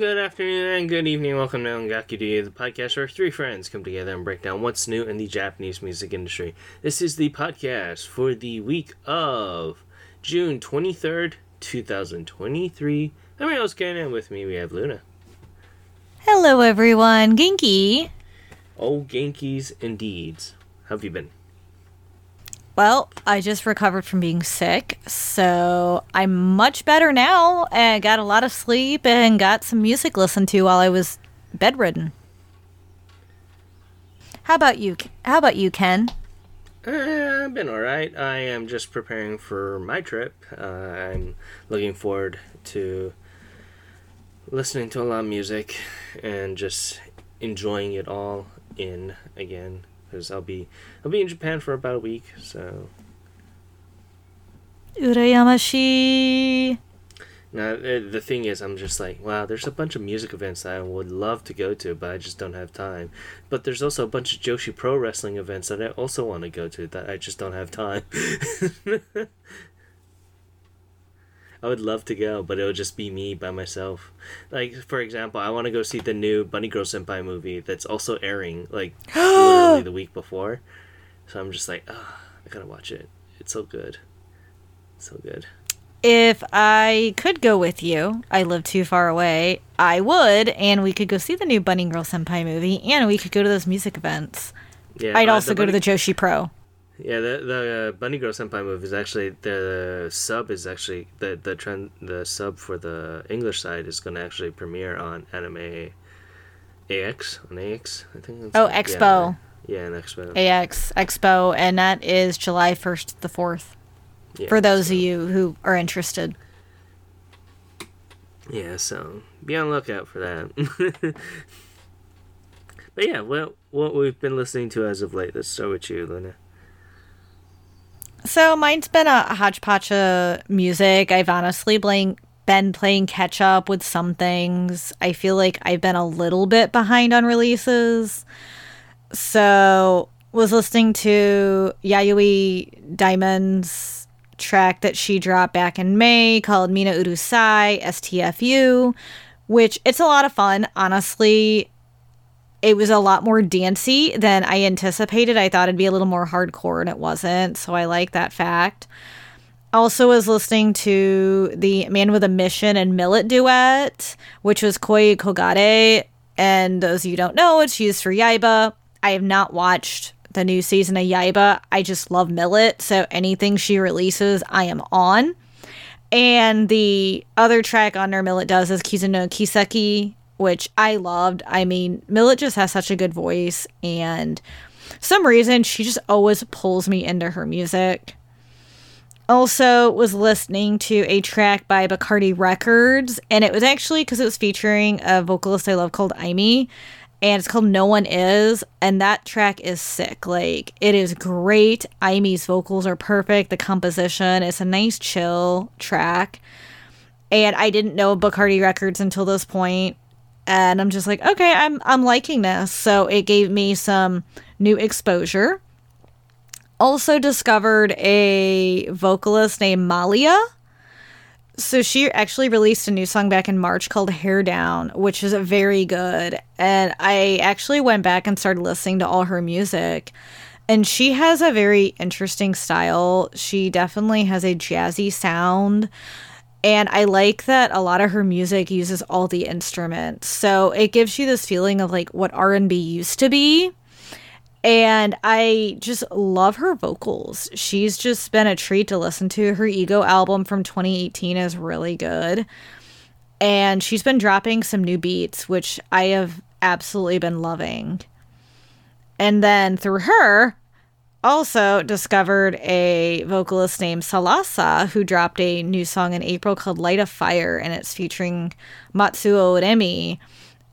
good afternoon, and good evening. Welcome to Ongaku Do, the podcast where three friends come together and break down what's new in the Japanese music industry. This is the podcast for the week of June 23rd, 2023. I'm your host, Ken, and with me we have Luna. Hello, everyone. Genki. Oh, Genkies indeed. How have you been? Well, I just recovered from being sick, so I'm much better now and got a lot of sleep and got some music listened to while I was bedridden. How about you? How about you, Ken? Uh, I've been alright. I am just preparing for my trip. Uh, I'm looking forward to listening to a lot of music and just enjoying it all in again because I'll be I'll be in Japan for about a week. So Urayamashi. now the the thing is, I'm just like, wow, there's a bunch of music events that I would love to go to, but I just don't have time. But there's also a bunch of Joshi Pro Wrestling events that I also want to go to that I just don't have time. I would love to go, but it would just be me by myself. Like, for example, I want to go see the new Bunny Girl Senpai movie that's also airing, like, literally the week before. So I'm just like, ah, I gotta watch it. It's so good. So good. If I could go with you, I live too far away, I would, and we could go see the new Bunny Girl Senpai movie, and we could go to those music events. Yeah, I'd uh, also go to the Joshi Pro. Yeah, the the uh, Bunny Girl Senpai movie is actually the sub is actually the the trend the sub for the English side is going to actually premiere on Anime AX on AX I think. Oh, yeah, Expo. Yeah, an Expo. AX Expo, and that is July 1st to the 4th. yeah, For those so, of you who are interested. Yeah, so be on lookout for that. but yeah, well, what we've been listening to as of late. Let's start with you, Luna. So mine's been a hodgepodge of music. I've honestly been been playing catch up with some things. I feel like I've been a little bit behind on releases. So was listening to Yayoi Daimon's track that she dropped back in May called Mina Urusai STFU, which it's a lot of fun. Honestly, it was a lot more dancey than I anticipated. I thought it'd be a little more hardcore, and it wasn't. So I like that fact. Also, was listening to the Man with a Mission and milet duet, which was Koi Kogare. And those you don't know, it's used for Yaiba. I have not watched the new season of Yaiba. I just love milet, so anything she releases, I am on. And the other track on her milet does is Kizuno Kiseki, which I loved. I mean, milet just has such a good voice, and some reason she just always pulls me into her music. Also, was listening to a track by Bacardi Records, and it was actually because it was featuring a vocalist I love called Aimee, and it's called No One Is, and that track is sick. Like, it is great. Aimee's vocals are perfect. The composition it's a nice, chill track and I didn't know Bacardi Records until this point, and I'm just like, okay, I'm I'm liking this. So it gave me some new exposure. Also discovered a vocalist named Malia. So she actually released a new song back in March called Hair Down, which is very good. And I actually went back and started listening to all her music. And she has a very interesting style. She definitely has a jazzy sound and I like that a lot of her music uses all the instruments. So it gives you this feeling of like what R&B used to be. And I just love her vocals. She's just been a treat to listen to. Her Ego album from 2018 is really good. And she's been dropping some new beats, which I have absolutely been loving. And then through her, also discovered a vocalist named Salasa who dropped a new song in April called Light of Fire and it's featuring Matsuo Remi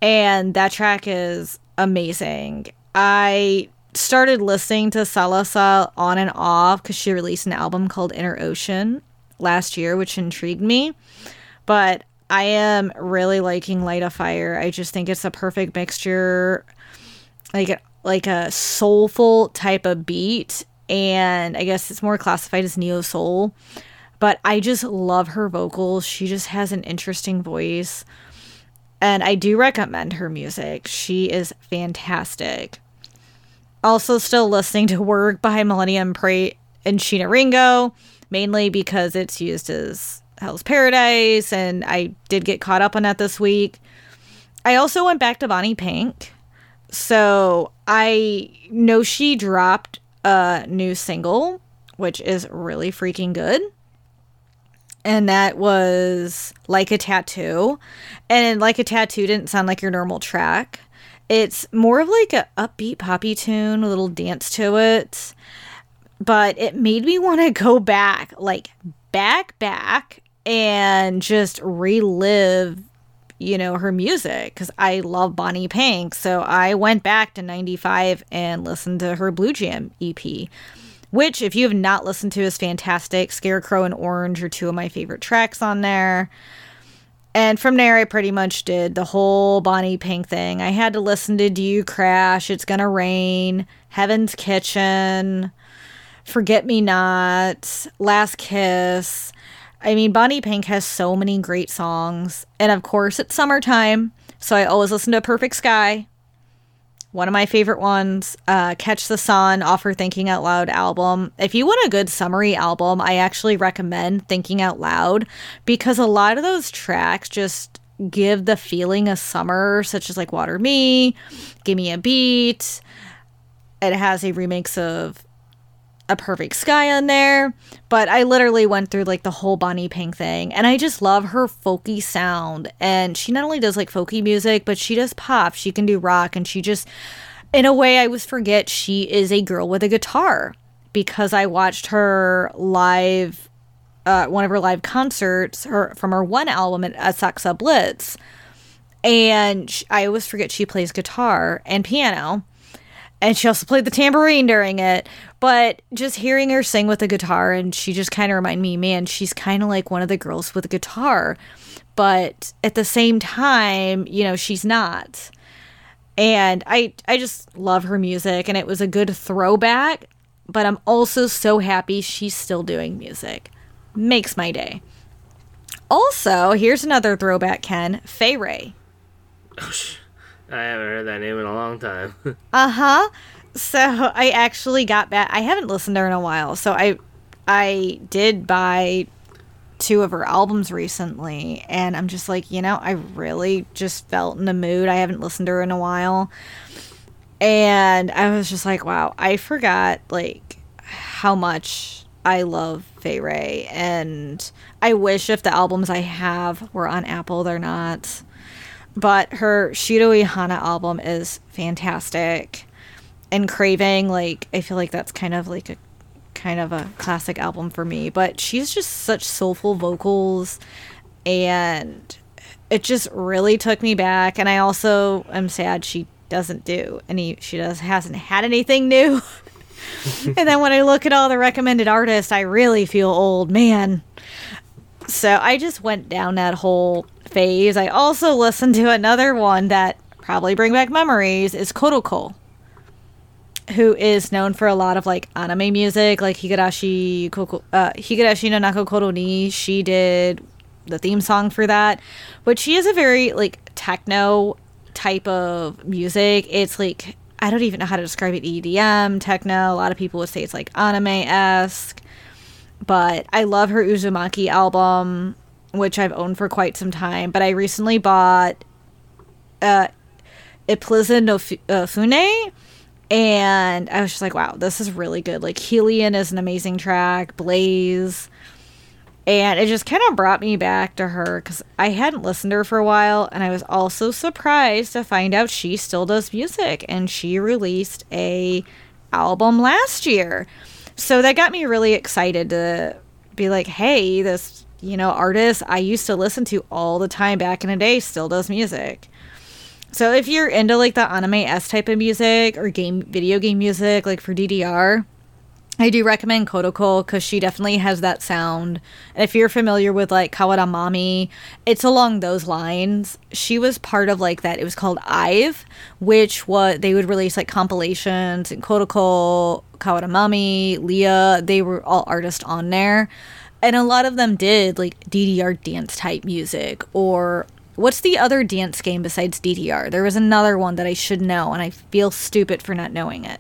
and that track is amazing. I started listening to Salasa on and off cuz she released an album called Inner Ocean last year which intrigued me. But I am really liking Light of Fire. I just think it's a perfect mixture like like a soulful type of beat and I guess it's more classified as neo soul. But I just love her vocals. She just has an interesting voice. And I do recommend her music. She is fantastic. Also, still listening to work by Millennium Parade and Sheena Ringo, mainly because it's used as Hell's Paradise, and I did get caught up on that this week. I also went back to Bonnie Pink. So I know she dropped a new single, which is really freaking good. And that was Like a Tattoo. And Like a Tattoo didn't sound like your normal track. It's more of like a upbeat poppy tune, a little dance to it. But it made me want to go back, like back, back, and just relive you know her music because i love bonnie pink. So i went back to 95 and listened to her blue jam ep which if you have not listened to is fantastic. Scarecrow and orange are two of my favorite tracks on there. And from there i pretty much did the whole bonnie pink thing. I had to listen to do you crash? It's gonna rain heaven's kitchen forget me not last kiss I mean, Bonnie Pink has so many great songs. And of course, it's summertime. So I always listen to Perfect Sky. One of my favorite ones, uh, Catch the Sun off her Thinking Out Loud album. If you want a good summary album, I actually recommend Thinking Out Loud because a lot of those tracks just give the feeling of summer, such as like Water Me, Give Me a Beat. It has a remix of a perfect sky on there. But I literally went through like the whole Bonnie Pink thing. And I just love her folky sound. And she not only does like folky music, but she does pop. She can do rock. And she just, in a way, I always forget she is a girl with a guitar because I watched her live, uh, one of her live concerts her, from her one album at Akasaka Blitz. And she, I always forget she plays guitar and piano and she also played the tambourine during it. But just hearing her sing with the guitar, and she just kind of reminded me, man, she's kind of like one of the girls with a guitar. But at the same time, you know, she's not. And I, I just love her music, and it was a good throwback. But I'm also so happy she's still doing music. Makes my day. Also, here's another throwback, Ken. Fayray. Oh, I haven't heard that name in a long time. uh huh. So I actually got back. I haven't listened to her in a while. So I, I did buy two of her albums recently, and I'm just like, you know, I really just felt in the mood. I haven't listened to her in a while, and I was just like, wow, I forgot like how much I love Fayray, and I wish if the albums I have were on Apple, they're not but her Shiro Ihana album is fantastic. And Craving, like I feel like that's kind of like a kind of a classic album for me, but she's just such soulful vocals and it just really took me back and I also am sad she doesn't do any she does hasn't had anything new. and then when I look at all the recommended artists, I really feel old, man. So I just went down that whole phase. I also listened to another one that probably bring back memories is KOTOKO, who is known for a lot of like anime music, like Higurashi Koko, uh, Higurashi no Naku Koro ni. She did the theme song for that, but she is a very like techno type of music. It's like I don't even know how to describe it. EDM, techno. A lot of people would say it's like anime esque but I love her Uzumaki album, which I've owned for quite some time. But I recently bought uh, Ipliza no F- uh, Fune, and I was just like, wow, this is really good. Like, Helion is an amazing track, Blaze. And it just kind of brought me back to her because I hadn't listened to her for a while. And I was also surprised to find out she still does music. And she released a album last year so that got me really excited to be like, hey, this, you know, artist I used to listen to all the time back in the day still does music. So if you're into like the anime S type of music or game video game music, like for DDR, I do recommend KOTOKO because she definitely has that sound. And if you're familiar with like Kawada Mami, it's along those lines. She was part of like that. It was called IVE, which what they would release like compilations and KOTOKO, Kawada Mami, Lia, they were all artists on there. And a lot of them did like DDR dance type music or What's the other dance game besides DDR? There was another one that I should know, and I feel stupid for not knowing it.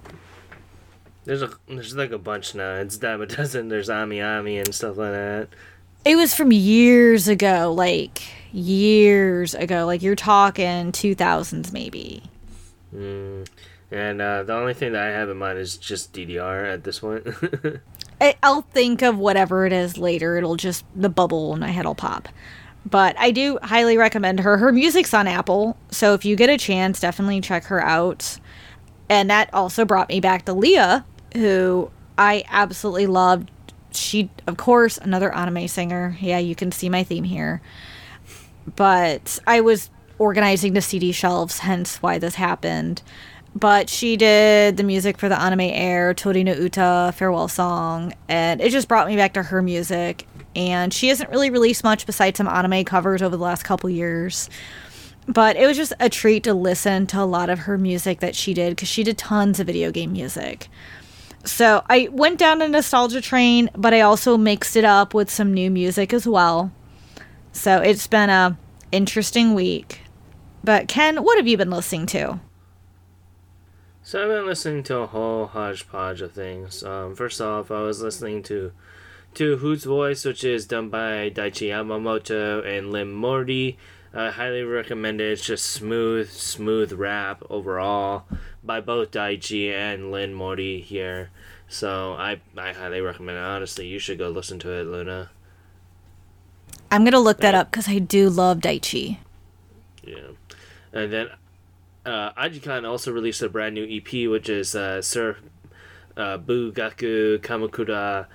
There's a there's like a bunch now. It's dime a dozen. There's Ami Ami and stuff like that. It was from years ago, like years ago. Like you're talking 2000s maybe. Mm. And uh, the only thing that I have in mind is just DDR at this point. I'll think of whatever it is later. It'll just the bubble in my head will pop. But I do highly recommend her. Her music's on Apple, so if you get a chance, definitely check her out. And that also brought me back to Lia, who I absolutely loved. She, of course, another anime singer. Yeah, you can see my theme here. But I was organizing the CD shelves, hence why this happened. But she did the music for the anime air, Tori no Uta, Farewell Song, and it just brought me back to her music. And she hasn't really released much besides some anime covers over the last couple years but it was just a treat to listen to a lot of her music that she did because she did tons of video game music. So I went down a nostalgia train, but I also mixed it up with some new music as well. So it's been a interesting week. But Ken, what have you been listening to? So I've been listening to a whole hodgepodge of things. Um, first off, I was listening to to Whose Voice, which is done by Daichi Yamamoto and Lim Morty. I highly recommend it. It's just smooth, smooth rap overall by both Daichi and Lin Morty here. So I I highly recommend it. Honestly, you should go listen to it, Luna. I'm gonna look that up because I do love Daichi. Yeah, and then uh, Ajikan also released a brand new EP, which is uh, Sir uh, Bugaku Kamakura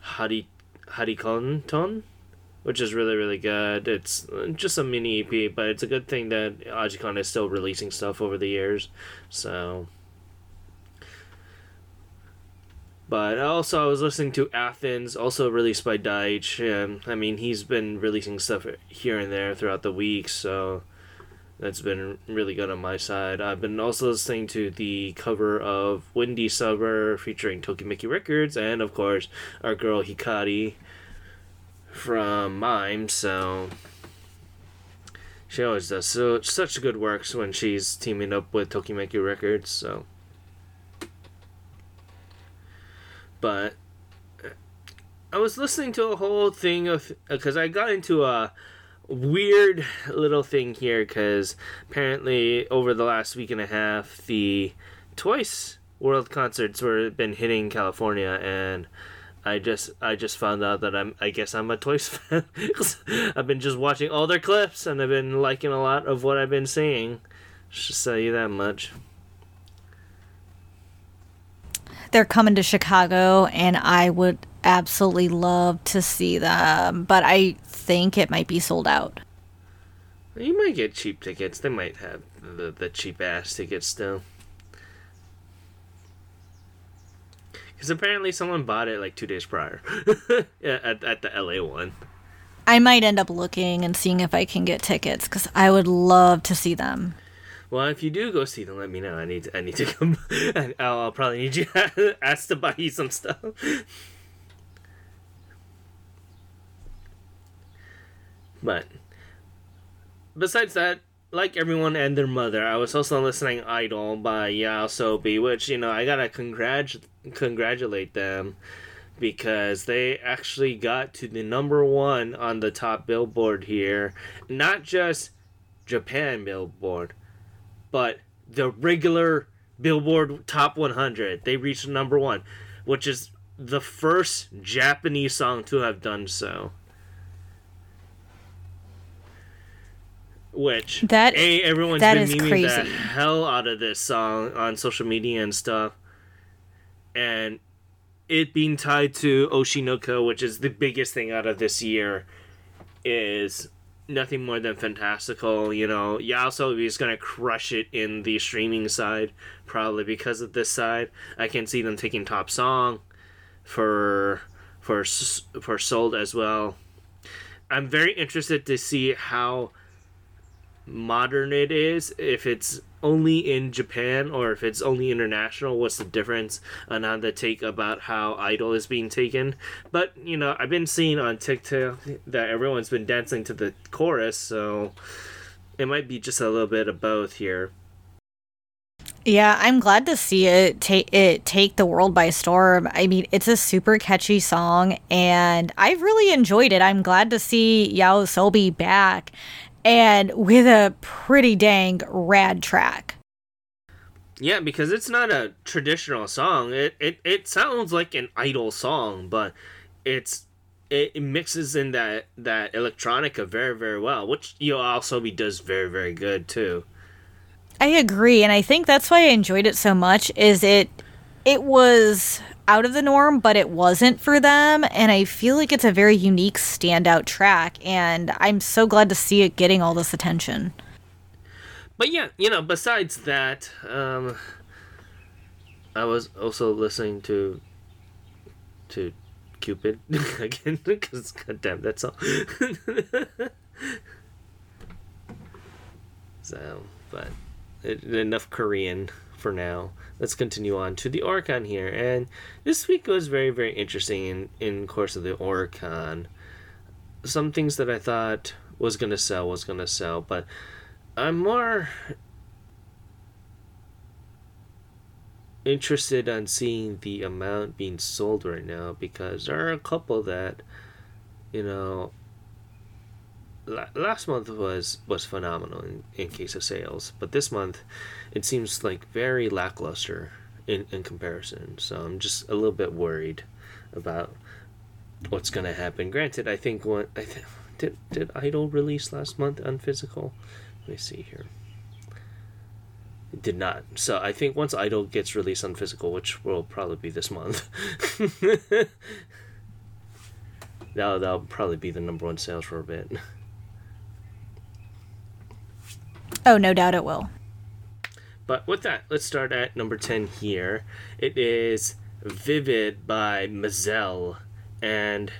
Hari Harikonton which is really really good. It's just a mini EP, but it's a good thing that Ajikan is still releasing stuff over the years. So, but also I was listening to Athens, also released by Deitch. Um, I mean, he's been releasing stuff here and there throughout the week, so that's been really good on my side. I've been also listening to the cover of Windy Summer featuring Tokimeki Records, and of course our girl Hikari from Mime, so she always does so such good works when she's teaming up with Tokimeki Records. So, but I was listening to a whole thing of uh, because I got into a weird little thing here because apparently over the last week and a half the Twice World concerts were been hitting California and I just I just found out that I'm I guess I'm a Twice fan. I've been just watching all their clips and I've been liking a lot of what I've been seeing. Just tell you that much. They're coming to Chicago and I would absolutely love to see them, but I think it might be sold out. You might get cheap tickets. They might have the, the cheap ass tickets still. Because apparently someone bought it like two days prior at, at the LA one. I might end up looking and seeing if I can get tickets because I would love to see them. Well, if you do go see them, let me know. I need to, I need to come. I'll, I'll probably need you ask to buy you some stuff. But besides that, like everyone and their mother, I was also listening Idol by YOASOBI, which, you know, I gotta congrat- congratulate them because they actually got to the number one on the top billboard here. Not just Japan billboard, but the regular Billboard Top 100. They reached number one, which is the first Japanese song to have done so. Which that a everyone's that been is memeing crazy. the hell out of this song on social media and stuff, and it being tied to Oshinoko, which is the biggest thing out of this year, is nothing more than fantastical. You know, YOASOBI is gonna crush it in the streaming side, probably because of this side. I can see them taking top song for for for sold as well. I'm very interested to see how modern it is if it's only in Japan or if it's only international what's the difference uh, and on the take about how idol is being taken but you know I've been seeing on TikTok that everyone's been dancing to the chorus so it might be just a little bit of both here. Yeah, I'm glad to see it take it take the world by storm. I mean, it's a super catchy song and I've really enjoyed it. I'm glad to see YOASOBI back and with a pretty dang rad track. Yeah, because it's not a traditional song. It it, it sounds like an idol song, but it's it, it mixes in that that electronica very very well, which YOASOBI does very very good too. I agree, and I think that's why I enjoyed it so much. Is it it was out of the norm, but it wasn't for them, and I feel like it's a very unique standout track, and I'm so glad to see it getting all this attention. But yeah, you know, besides that, um, I was also listening to to Cupid again because goddamn that's all. so, but enough Korean for now. Let's continue on to the Oricon here. And this week was very, very interesting in, in course of the Oricon. Some things that I thought was going to sell was going to sell, but I'm more interested on seeing the amount being sold right now because there are a couple that, you know, last month was was phenomenal in, in case of sales, but this month it seems like very lackluster in, in comparison. So I'm just a little bit worried about what's gonna happen. Granted, I think what I th- did did Idol release last month on physical. Let me see here. It did not. So I think once Idol gets released on physical, which will probably be this month, that'll, that'll probably be the number one sales for a bit. Oh, no doubt it will. But with that, let's start at number 10 here. It is Vivid by MAZZEL. And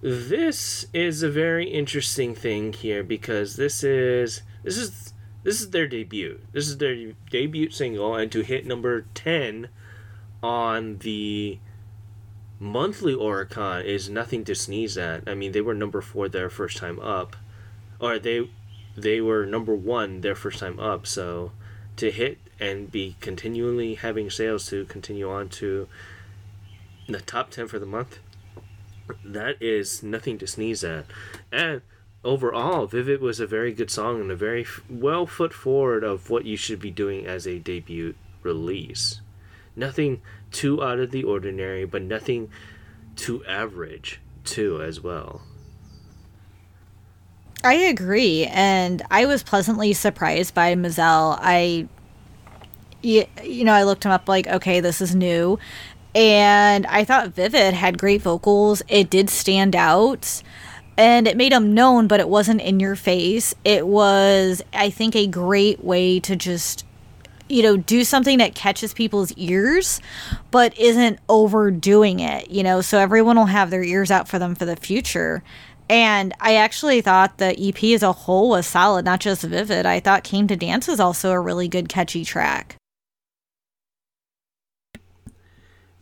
this is a very interesting thing here because this is this is this is their debut. This is their debut single and to hit number 10 on the monthly Oricon is nothing to sneeze at. I mean, they were number 4 their first time up. Or they they were number one their first time up. So to hit and be continually having sales to continue on to the top 10 for the month, that is nothing to sneeze at. And overall, Vivid was a very good song and a very well foot forward of what you should be doing as a debut release. Nothing too out of the ordinary, but nothing too average, too, as well. I agree, and I was pleasantly surprised by MAZZEL. I, you, you know, I looked him up like, okay, this is new, and I thought Vivid had great vocals. It did stand out, and it made him known, but it wasn't in your face. It was, I think, a great way to just you know, do something that catches people's ears, but isn't overdoing it, you know, so everyone will have their ears out for them for the future. And I actually thought the EP as a whole was solid, not just Vivid. I thought Came to Dance is also a really good, catchy track.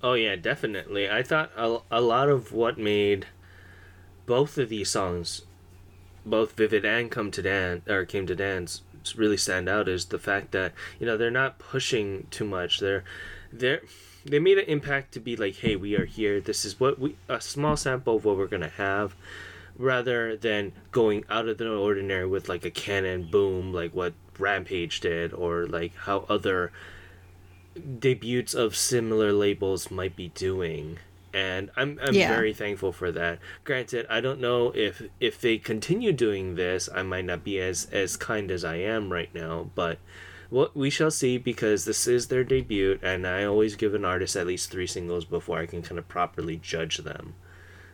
Oh, yeah, definitely. I thought a, a lot of what made both of these songs, both Vivid and Come to Dance, or Came to Dance, really stand out is the fact that, you know, they're not pushing too much. They're, they're, they made an impact to be like, hey, we are here. This is what we, a small sample of what we're going to have rather than going out of the ordinary with like a cannon boom like what Rampage did or like how other debuts of similar labels might be doing and I'm I'm yeah. very thankful for that. Granted, I don't know if if they continue doing this, I might not be as as kind as I am right now, but what we shall see because this is their debut and I always give an artist at least 3 singles before I can kind of properly judge them.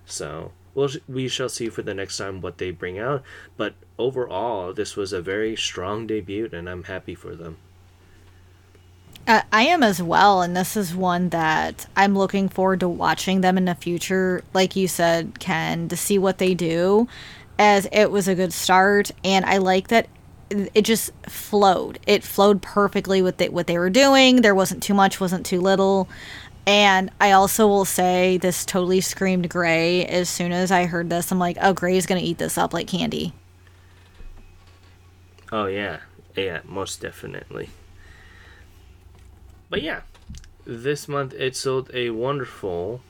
So, well, we shall see for the next time what they bring out. But overall, this was a very strong debut, and I'm happy for them. Uh, I am as well, and this is one that I'm looking forward to watching them in the future. Like you said, Ken, to see what they do, as it was a good start, and I like that it just flowed. It flowed perfectly with the, what they were doing. There wasn't too much, wasn't too little. And I also will say this totally screamed Gray. As soon as I heard this, I'm like, oh, Gray's going to eat this up like candy. Oh yeah, yeah, most definitely. But yeah, this month it sold a wonderful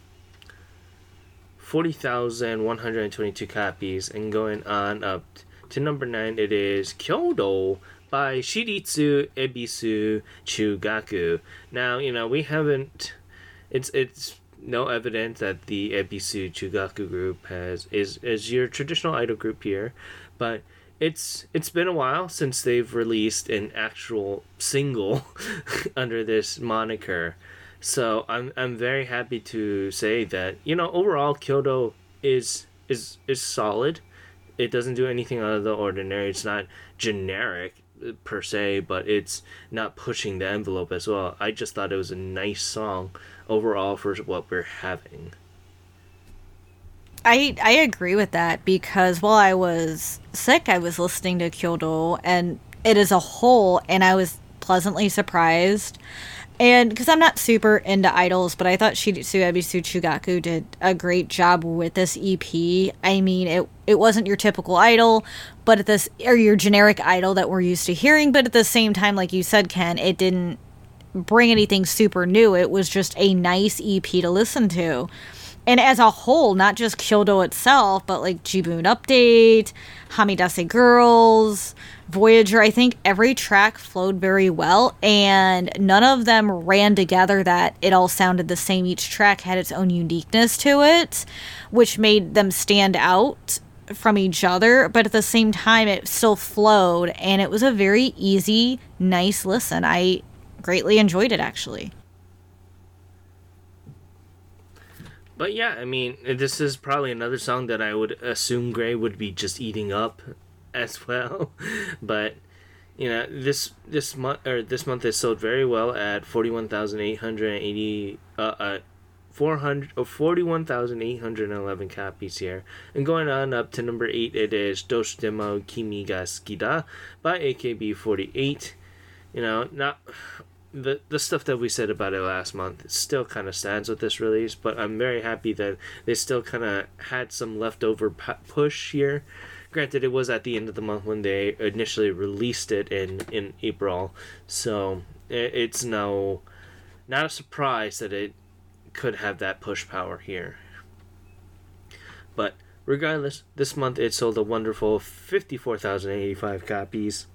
40,122 copies and going on up to number 9 it is Kyodo by Shiritsu Ebisu Chugaku. Now, you know, we haven't it's it's no evidence that the Ebisu Chugaku group has is is your traditional idol group here, but it's it's been a while since they've released an actual single under this moniker. So I'm I'm very happy to say that you know overall Kyoto is is is solid. It doesn't do anything out of the ordinary. It's not generic per se, but it's not pushing the envelope as well. I just thought it was a nice song overall for what we're having. I I agree with that because while I was sick, I was listening to Kyodo and it as a whole, and I was pleasantly surprised. And because I'm not super into idols, but I thought Shiritsu Ebisu Chugaku did a great job with this EP. I mean, it it wasn't your typical idol, but at this or your generic idol that we're used to hearing. But at the same time, like you said, Ken, it didn't bring anything super new. It was just a nice EP to listen to and as a whole, not just Kyoto itself, but like Jibun Update, Hamidase Girls, Voyager, I think every track flowed very well, and none of them ran together that it all sounded the same. Each track had its own uniqueness to it, which made them stand out from each other, but at the same time, it still flowed, and it was a very easy, nice listen. I greatly enjoyed it actually. But yeah, I mean, this is probably another song that I would assume Gray would be just eating up as well. but you know, this this month or this month is sold very well at forty one thousand eight hundred eighty uh, uh 400 or 41,811 copies here. And going on up to number 8 it is Doshitemo Kimi ga Sukida by AKB48. You know, not the the stuff that we said about it last month still kind of stands with this release, but I'm very happy that they still kind of had some leftover push here. Granted, it was at the end of the month when they initially released it in in April, so it, it's no not a surprise that it could have that push power here. But regardless, this month it sold a wonderful 54,085 copies.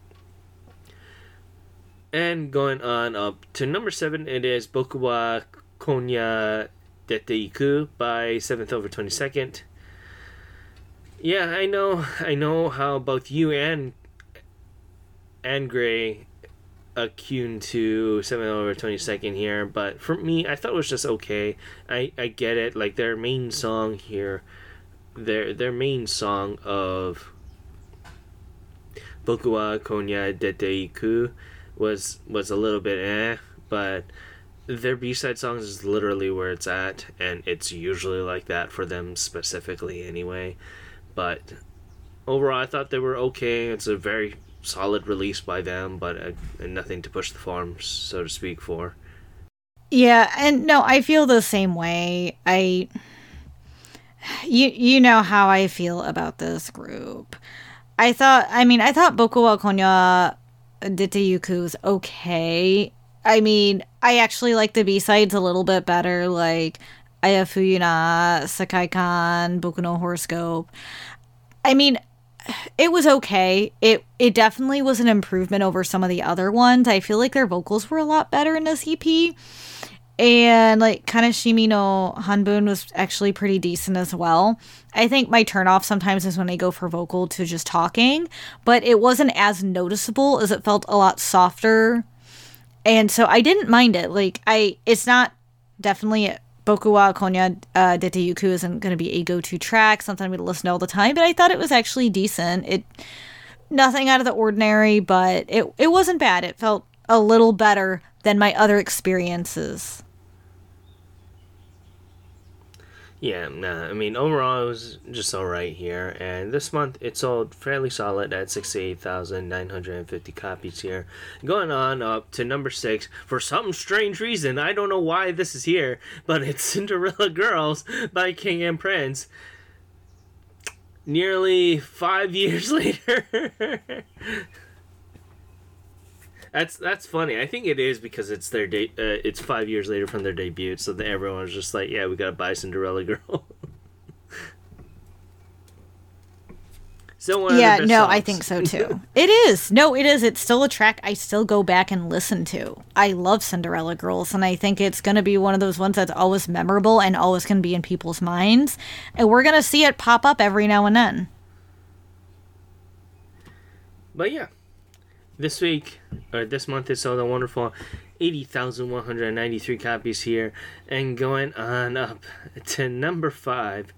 And going on up to number seven, it is Boku wa Konya Dete Iku by 7th over 22nd. Yeah, I know, I know how both you and and Gray attuned to 7th over 22nd here, but for me, I thought it was just okay. I, I get it, like their main song here, their their main song of Boku wa Konya Dete Iku was was a little bit eh, but their B-side songs is literally where it's at and it's usually like that for them specifically anyway. But overall I thought they were okay. It's a very solid release by them, but uh, nothing to push the farms so to speak for. Yeah, and no, I feel the same way. I you you know how I feel about this group. I thought I mean, I thought Boku wa Konya Deteyuku's okay. I mean, I actually like the B sides a little bit better, like Ayafuyuna, Sakai Kan, Boku no Horoscope. I mean, it was okay. It it definitely was an improvement over some of the other ones. I feel like their vocals were a lot better in this EP. And like Kanashimi no Hanbun was actually pretty decent as well. I think my turnoff sometimes is when I go for vocal to just talking, but it wasn't as noticeable as it felt a lot softer. And so I didn't mind it. Like I it's not definitely Boku wa Konya uh, Dete Yuku isn't going to be a go-to track, something to listen to all the time, but I thought it was actually decent. It nothing out of the ordinary, but it it wasn't bad. It felt a little better than my other experiences. Yeah, nah, I mean, overall, it was just alright here. And this month, it sold fairly solid at 68,950 copies here. Going on up to number six, for some strange reason, I don't know why this is here, but it's Cinderella Girls by King and Prince. Nearly five years later. That's that's funny. I think it is because it's their date. Uh, it's five years later from their debut, so that everyone's just like, "Yeah, we gotta buy Cinderella Girl." Still yeah, no, songs. I think so too. it is. No, it is. It's still a track I still go back and listen to. I love Cinderella Girls, and I think it's going to be one of those ones that's always memorable and always going to be in people's minds. And we're going to see it pop up every now and then. But yeah, this week, or this month, it sold a wonderful 80,193 copies here. And going on up to number five,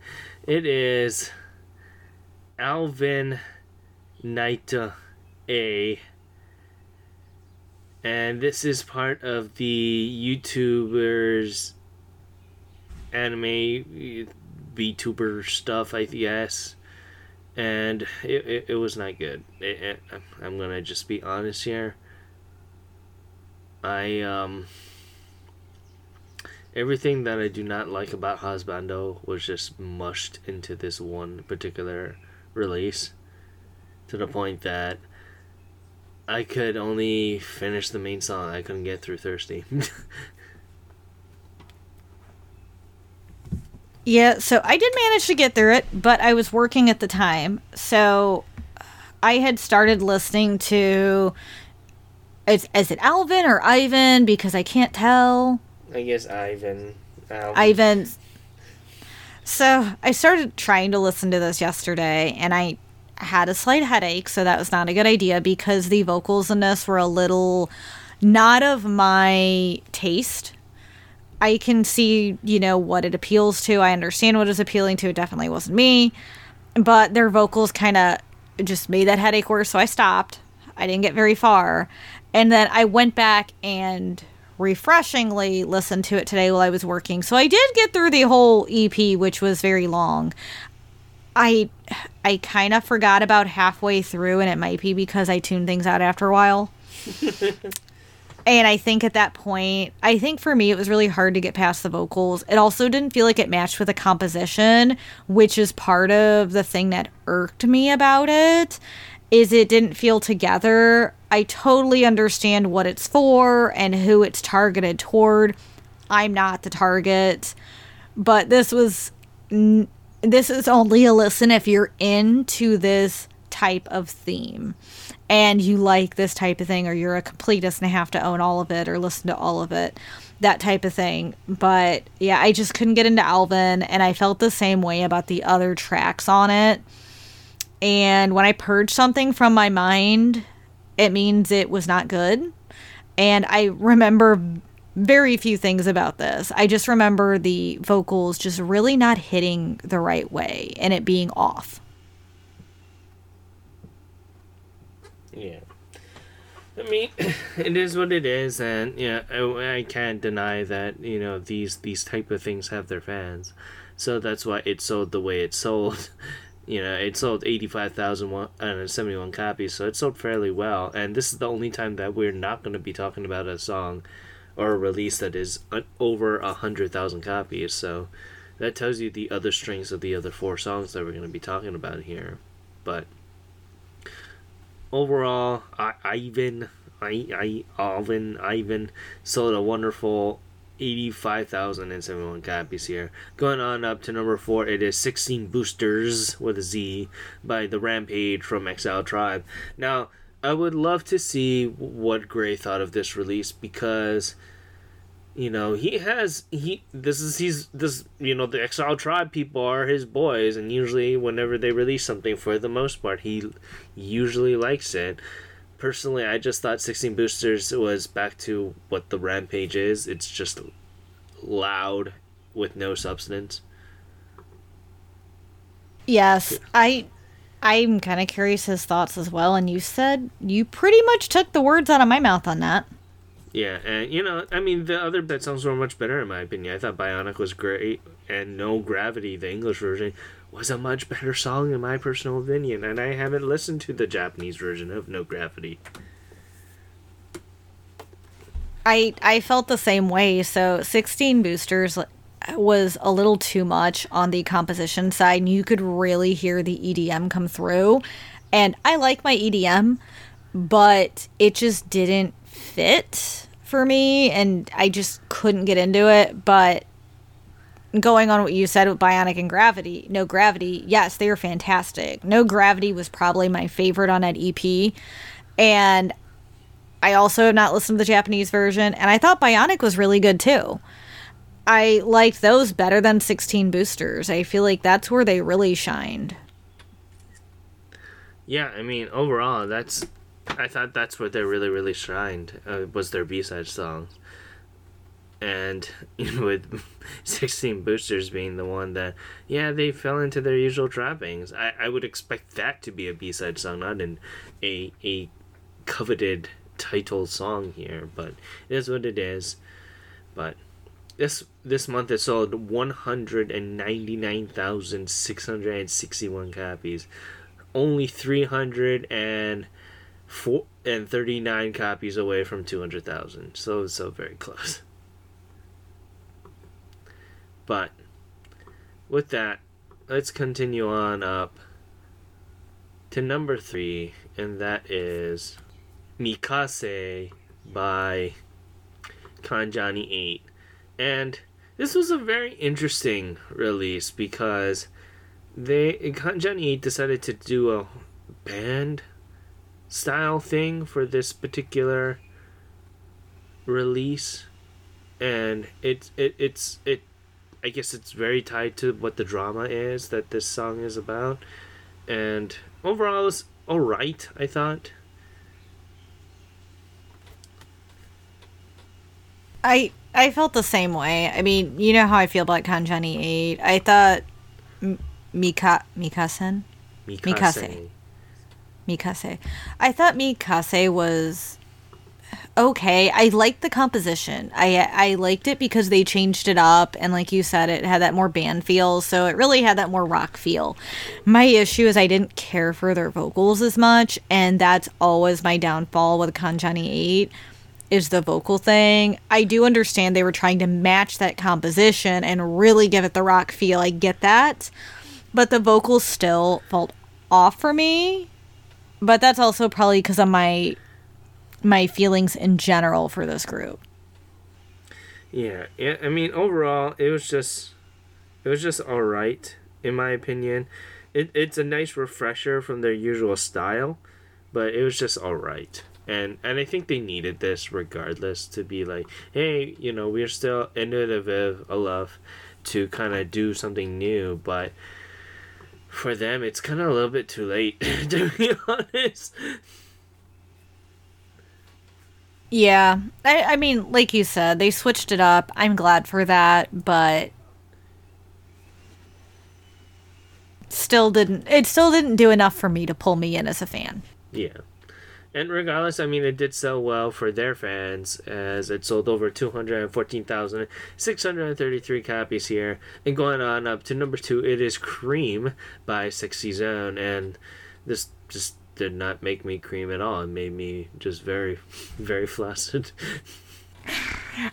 it is Alvin Naita A. And this is part of the YouTubers anime uh, VTuber stuff, I guess. And it, it, it was not good. It, it, I'm gonna just be honest here. I, um. Everything that I do not like about Husbando was just mushed into this one particular release to the point that I could only finish the main song. I couldn't get through Thirsty. yeah, so I did manage to get through it, but I was working at the time. So I had started listening to is, is it Alvin or Ivan because I can't tell. I guess Ivan. Alvin. Ivan so I started trying to listen to this yesterday and I had a slight headache, so that was not a good idea because the vocals in this were a little not of my taste. I can see, you know, what it appeals to. I understand what it's appealing to. It definitely wasn't me. But their vocals kind of just made that headache worse, so I stopped. I didn't get very far. And then I went back and refreshingly listened to it today while I was working. So I did get through the whole EP, which was very long. I I kind of forgot about halfway through, and it might be because I tuned things out after a while. and I think at that point, I think for me, it was really hard to get past the vocals. It also didn't feel like it matched with the composition, which is part of the thing that irked me about it is it didn't feel together. I totally understand what it's for and who it's targeted toward. I'm not the target, but this was this is only a listen if you're into this type of theme and you like this type of thing or you're a completist and have to own all of it or listen to all of it that type of thing but yeah i just couldn't get into alvin and i felt the same way about the other tracks on it and when I purge something from my mind, it means it was not good. And I remember very few things about this. I just remember the vocals just really not hitting the right way and it being off. Yeah. I mean, it is what it is, and yeah, I, I can't deny that you know these these type of things have their fans, so that's why it sold the way it sold. you know, it sold 85,071 copies, so it sold fairly well. And this is the only time that we're not going to be talking about a song or a release that is over a 100,000 copies. So that tells you the other strengths of the other four songs that we're going to be talking about here. But overall, I, Ivan, I, I, Alvin, Ivan sold a wonderful 85,071 copies here. Going on up to number 4, it is 16 Boosters with a Z by The Rampage from Exile Tribe. Now, I would love to see what Gray thought of this release because you know he has he this is he's this you know the exile tribe people are his boys and usually whenever they release something for the most part he usually likes it personally, I just thought 16 Boosters was back to what the Rampage is. It's just loud with no substance. Yes, I I'm kind of curious his thoughts as well and you said you pretty much took the words out of my mouth on that. Yeah, and you know, I mean the other bed songs were much better in my opinion. I thought Bionic was great and No Gravity, the English version, was a much better song in my personal opinion, and I haven't listened to the Japanese version of No Gravity. I I felt the same way. So 16 boosters was a little too much on the composition side, and you could really hear the EDM come through. And I like my EDM, but it just didn't fit for me, and I just couldn't get into it. But going on what you said with Bionic and Gravity, No Gravity, yes, they are fantastic. No Gravity was probably my favorite on that EP. And I also have not listened to the Japanese version, and I thought Bionic was really good too. I liked those better than 16 Boosters. I feel like that's where they really shined. Yeah, I mean, overall, that's. I thought that's where they really, really shined. Uh, was their B side songs, and with sixteen boosters being the one that, yeah, they fell into their usual trappings. I, I would expect that to be a B side song, not in a a coveted title song here. But it is what it is. But this this month it sold one hundred and ninety nine hundred and sixty one copies only 339 copies away from 200,000. So so very close. But with that, let's continue on up to number 3 and that is Mikase by Kanjani 8. And this was a very interesting release because they Kanjani 8 decided to do a band style thing for this particular release and it, it it's it I guess it's very tied to what the drama is that this song is about and overall it was alright I thought I I felt the same way. I mean, you know how I feel about Kanjani 8. I thought Mika Mikasen? Mikase. Mikase. I thought Mikase was okay. I liked the composition. I I liked it because they changed it up and like you said it had that more band feel, so it really had that more rock feel. My issue is I didn't care for their vocals as much and that's always my downfall with Kanjani 8 is the vocal thing. I do understand they were trying to match that composition and really give it the rock feel. I get that but the vocals still felt off for me. But that's also probably because of my my feelings in general for this group. Yeah, yeah. I mean, overall, it was just it was just all right in my opinion. It, it's a nice refresher from their usual style, but it was just all right. And and I think they needed this regardless to be like, hey, you know, we're still innovative enough to kind of do something new, but for them, it's kind of a little bit too late, to be honest. Yeah, I, I mean, like you said, they switched it up. I'm glad for that, but still didn't. It still didn't do enough for me to pull me in as a fan. Yeah. And regardless, I mean, it did sell well for their fans as it sold over 214,633 copies here. And going on up to number two, it is Cream by Sexy Zone. And this just did not make me cream at all. It made me just very, very flaccid.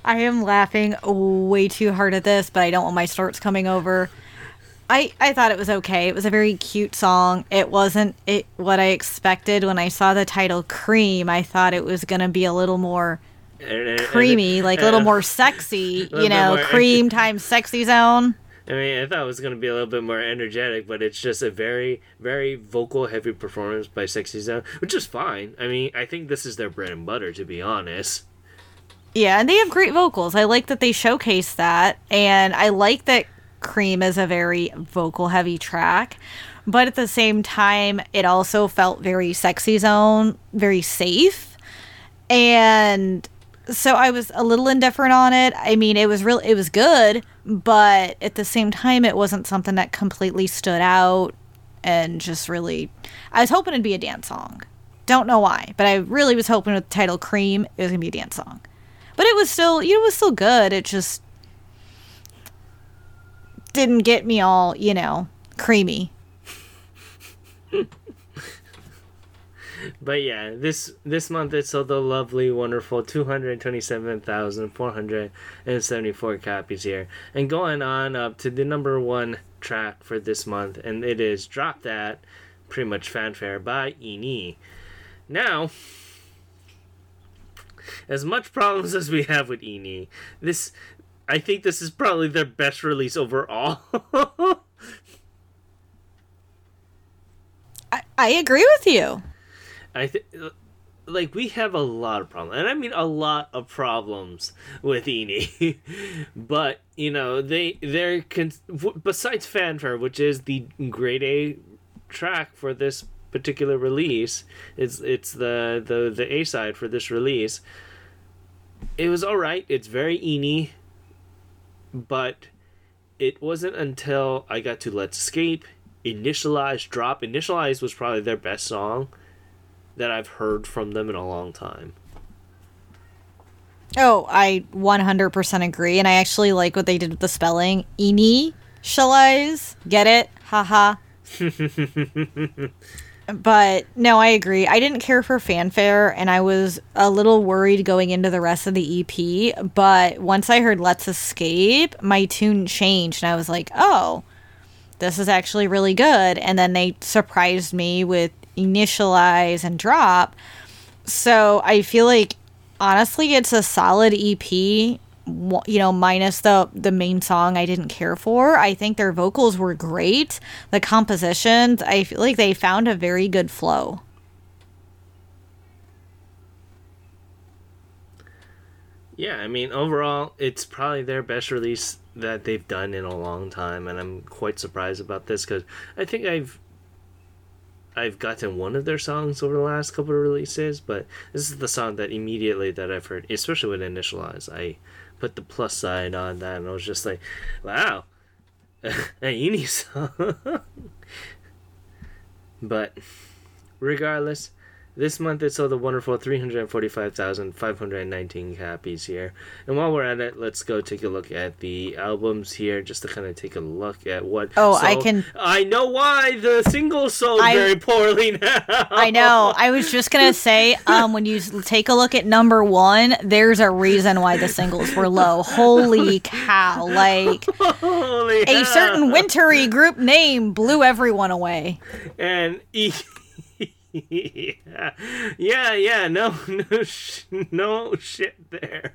I am laughing way too hard at this, but I don't want my snorts coming over. I, I thought it was okay. It was a very cute song. It wasn't it what I expected when I saw the title Cream. I thought it was gonna be a little more creamy, like a little more sexy. You know, cream times sexy zone. I mean, I thought it was going to be a little bit more energetic, but it's just a very, very vocal heavy performance by Sexy Zone, which is fine. I mean, I think this is their bread and butter, to be honest. Yeah, and they have great vocals. I like that they showcase that, and I like that Cream is a very vocal heavy track. But at the same time, it also felt very sexy zone, very safe. And so I was a little indifferent on it. I mean, it was real it was good, but at the same time it wasn't something that completely stood out and just really I was hoping it'd be a dance song. Don't know why, but I really was hoping with the title Cream it was going to be a dance song. But it was still, you know, it was still good. It just didn't get me all, you know, creamy. but yeah, this this month it sold a lovely, wonderful two hundred twenty-seven thousand four hundred and seventy-four copies here, and going on up to the number one track for this month, and it is "Drop That," pretty much fanfare by Ini. Now, as much problems as we have with Eni, this I think this is probably their best release overall. I, I agree with you. I think like we have a lot of problems, and I mean a lot of problems with Eni. but you know they they're con- besides fanfare, which is the grade A track for this particular release. It's it's the the the A side for this release. It was all right. It's very Eni, but it wasn't until I got to Let's Escape, Initialize, Drop. Initialize was probably their best song that I've heard from them in a long time. Oh, I 100% agree. And I actually like what they did with the spelling. Initialize. Get it? Haha. but no, I agree. I didn't care for fanfare and I was a little worried going into the rest of the EP. But once I heard Let's Escape, my tune changed and I was like, oh, this is actually really good. And then they surprised me with initialize and drop. So I feel like honestly it's a solid EP you know minus the the main song I didn't care for. I think their vocals were great. The compositions, I feel like they found a very good flow. Yeah, I mean overall it's probably their best release that they've done in a long time and I'm quite surprised about this cuz I think I've I've gotten one of their songs over the last couple of releases, but this is the song that immediately that I've heard, especially with Initialize, I put the plus sign on that, and I was just like, "Wow, a Eni song." but regardless, this month it saw the wonderful 345,519 copies here. And while we're at it, let's go take a look at the albums here just to kind of take a look at what. Oh, I can. I know why the singles sold I, very poorly now. I know. I was just going to say um, when you take a look at number one, there's a reason why the singles were low. Holy cow. Like, Holy a certain wintry group name blew everyone away. And. E- yeah, yeah, yeah. No, no, sh- no shit there.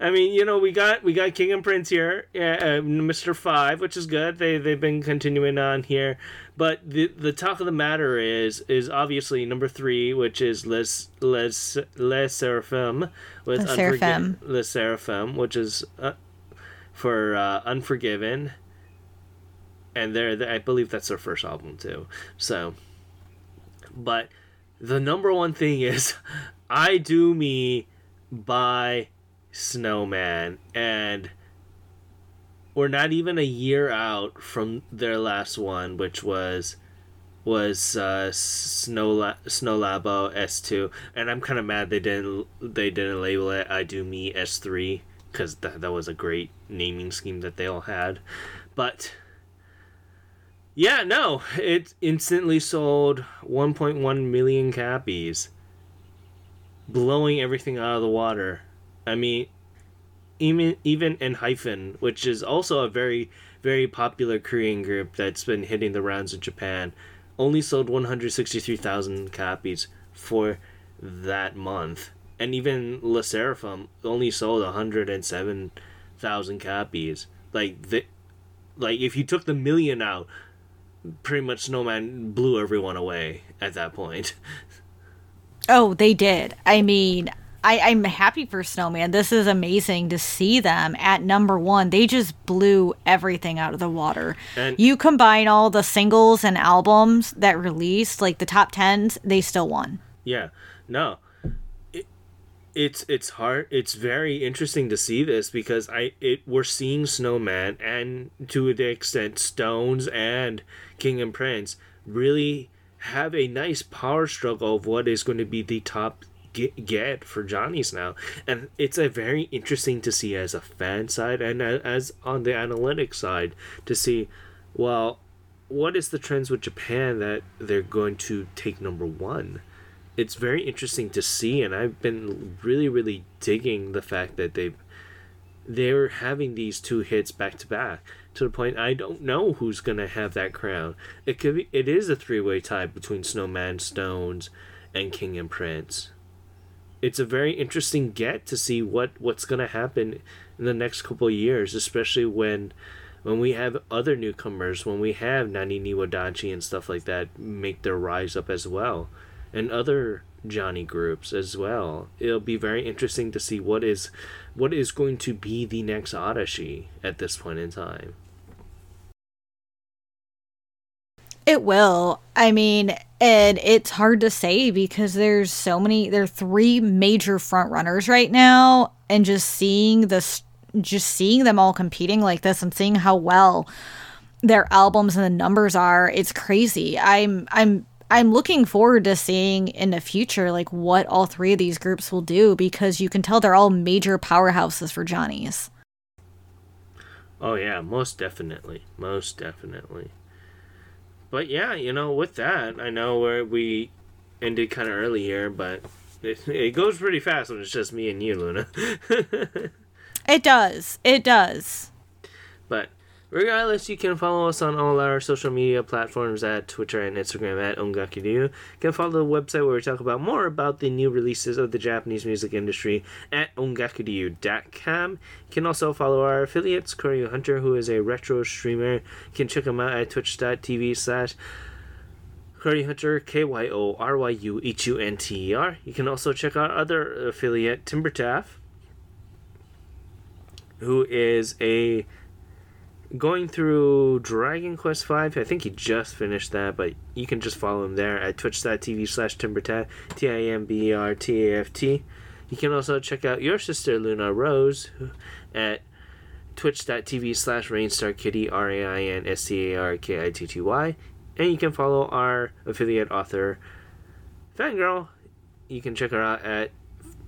I mean, you know, we got we got King and Prince here, uh, Mister Five, which is good. They they've been continuing on here, but the the talk of the matter is is obviously number three, which is Les Les Le Sserafim with Le Sserafim, Le Sserafim, which is uh, for uh, Unforgiven, and they're I believe that's their first album too. So but the number one thing is I Do Me by Snowman. And we're not even a year out from their last one, which was was uh, Snow Snow Labo S two, and I'm kind of mad they didn't they didn't label it I Do Me S three because that that was a great naming scheme that they all had, but yeah, no, it instantly sold 1.1 million copies, blowing everything out of the water. I mean, even even ENHYPEN, which is also a very very popular Korean group that's been hitting the rounds in Japan, only sold 163,000 copies for that month. And even Le Sserafim only sold 107,000 copies. Like the like if you took the million out, pretty much Snowman blew everyone away at that point. Oh, they did. I mean, I, I'm happy for Snowman. This is amazing to see them at number one. They just blew everything out of the water. And you combine all the singles and albums that released, like the top tens, they still won. Yeah. No it's it's hard it's very interesting to see this because i it we're seeing snowman and to the extent stones and king and prince really have a nice power struggle of what is going to be the top get, get for johnny's now. And it's a very interesting to see as a fan side and as on the analytics side to see well what is the trends with japan that they're going to take number one it's very interesting to see and I've been really really digging the fact that they've they're having these two hits back to back to the point I don't know who's gonna have that crown. It could be it is a three way tie between Snowman Stones and King and Prince. it's a very interesting get to see what what's going to happen in the next couple years, especially when when we have other newcomers, when we have Naniwa Danshi and stuff like that make their rise up as well, and other Johnny groups as well. It'll be very interesting to see what is what is going to be the next Arashi at this point in time. It will. I mean, and it's hard to say because there's so many there are three major front runners right now and just seeing this just seeing them all competing like this and seeing how well their albums and the numbers are, it's crazy. I'm I'm I'm looking forward to seeing in the future like what all three of these groups will do because you can tell they're all major powerhouses for Johnny's. Oh yeah, most definitely. Most definitely. But yeah, you know, with that, I know where we ended kind of early here, but it, it goes pretty fast when it's just me and you, Luna. it does. It does. Regardless, you can follow us on all our social media platforms at Twitter and Instagram at Ongakuryu. You can follow the website where we talk about more about the new releases of the Japanese music industry at ongakutoyou.com. You can also follow our affiliates, Kyoryu Hunter, who is a retro streamer. You can check him out at twitch.tv slash Kyoryu Hunter, K Y O R Y U H U N T E R. You can also check out other affiliate, Timbertaft, who is a going through Dragon Quest V. I think he just finished that, but you can just follow him there at twitch.tv slash timbertaft, T I M B E R T A F T. You can also check out your sister Luna Rose at twitch.tv slash rainstarkitty, R A I N S T A R K I T T Y. And you can follow our affiliate author, Fangirl. You can check her out at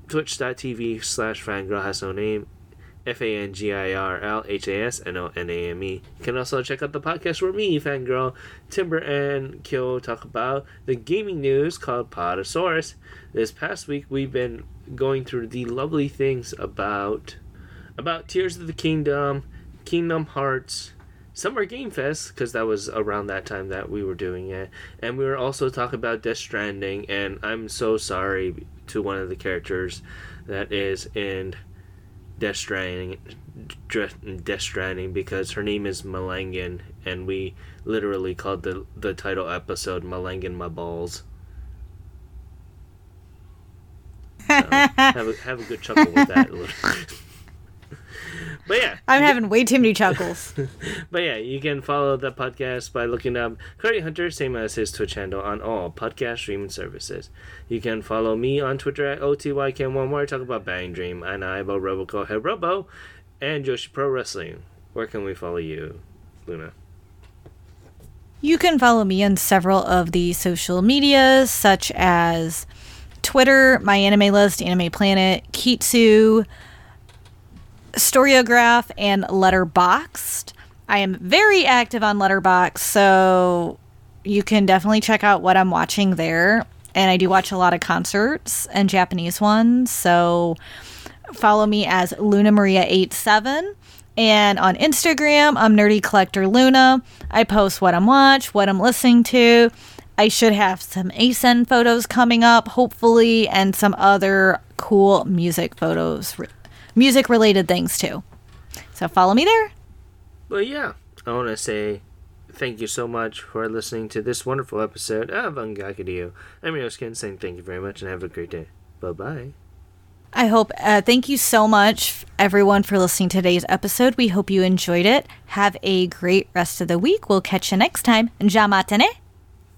twitch.tv slash fangirl has no name F A N G I R L H A S N O N A M E. You can also check out the podcast where me, Fangirl, Timber, and Kyo talk about the gaming news called Podosaurus. This past week, we've been going through the lovely things about about Tears of the Kingdom, Kingdom Hearts, Summer Game Fest, because that was around that time that we were doing it. And we were also talking about Death Stranding, and I'm so sorry to one of the characters that is in Death Stranding, Death Stranding because her name is Melangan, and we literally called the the title episode "Melangan My Balls." So, have a have a good chuckle with that. But yeah, I'm having way too many chuckles. but yeah, you can follow the podcast by looking up Kyoryu Hunter, same as his Twitch handle on all podcast streaming services. You can follow me on Twitter at OTYken1 where I talk about Bang Dream and I about Roboco Head Robo and Joshi Pro Wrestling. Where can we follow you, Luna? You can follow me on several of the social medias, such as Twitter, My Anime List, Anime Planet, Kitsu, StoryGraph and Letterboxd. I am very active on Letterboxd, so you can definitely check out what I'm watching there. And I do watch a lot of concerts and Japanese ones, so follow me as Luna Maria 87 and on Instagram, I'm Nerdy Collector Luna. I post what I'm watch, what I'm listening to. I should have some ASEN photos coming up, hopefully, and some other cool music photos music related things too. So follow me there. Well, yeah, I want to say thank you so much for listening to this wonderful episode of Ongaku To You. I'm your skin saying thank you very much and have a great day. Bye bye. I hope, uh, thank you so much, everyone, for listening to today's episode. We hope you enjoyed it. Have a great rest of the week. We'll catch you next time. Jamatane.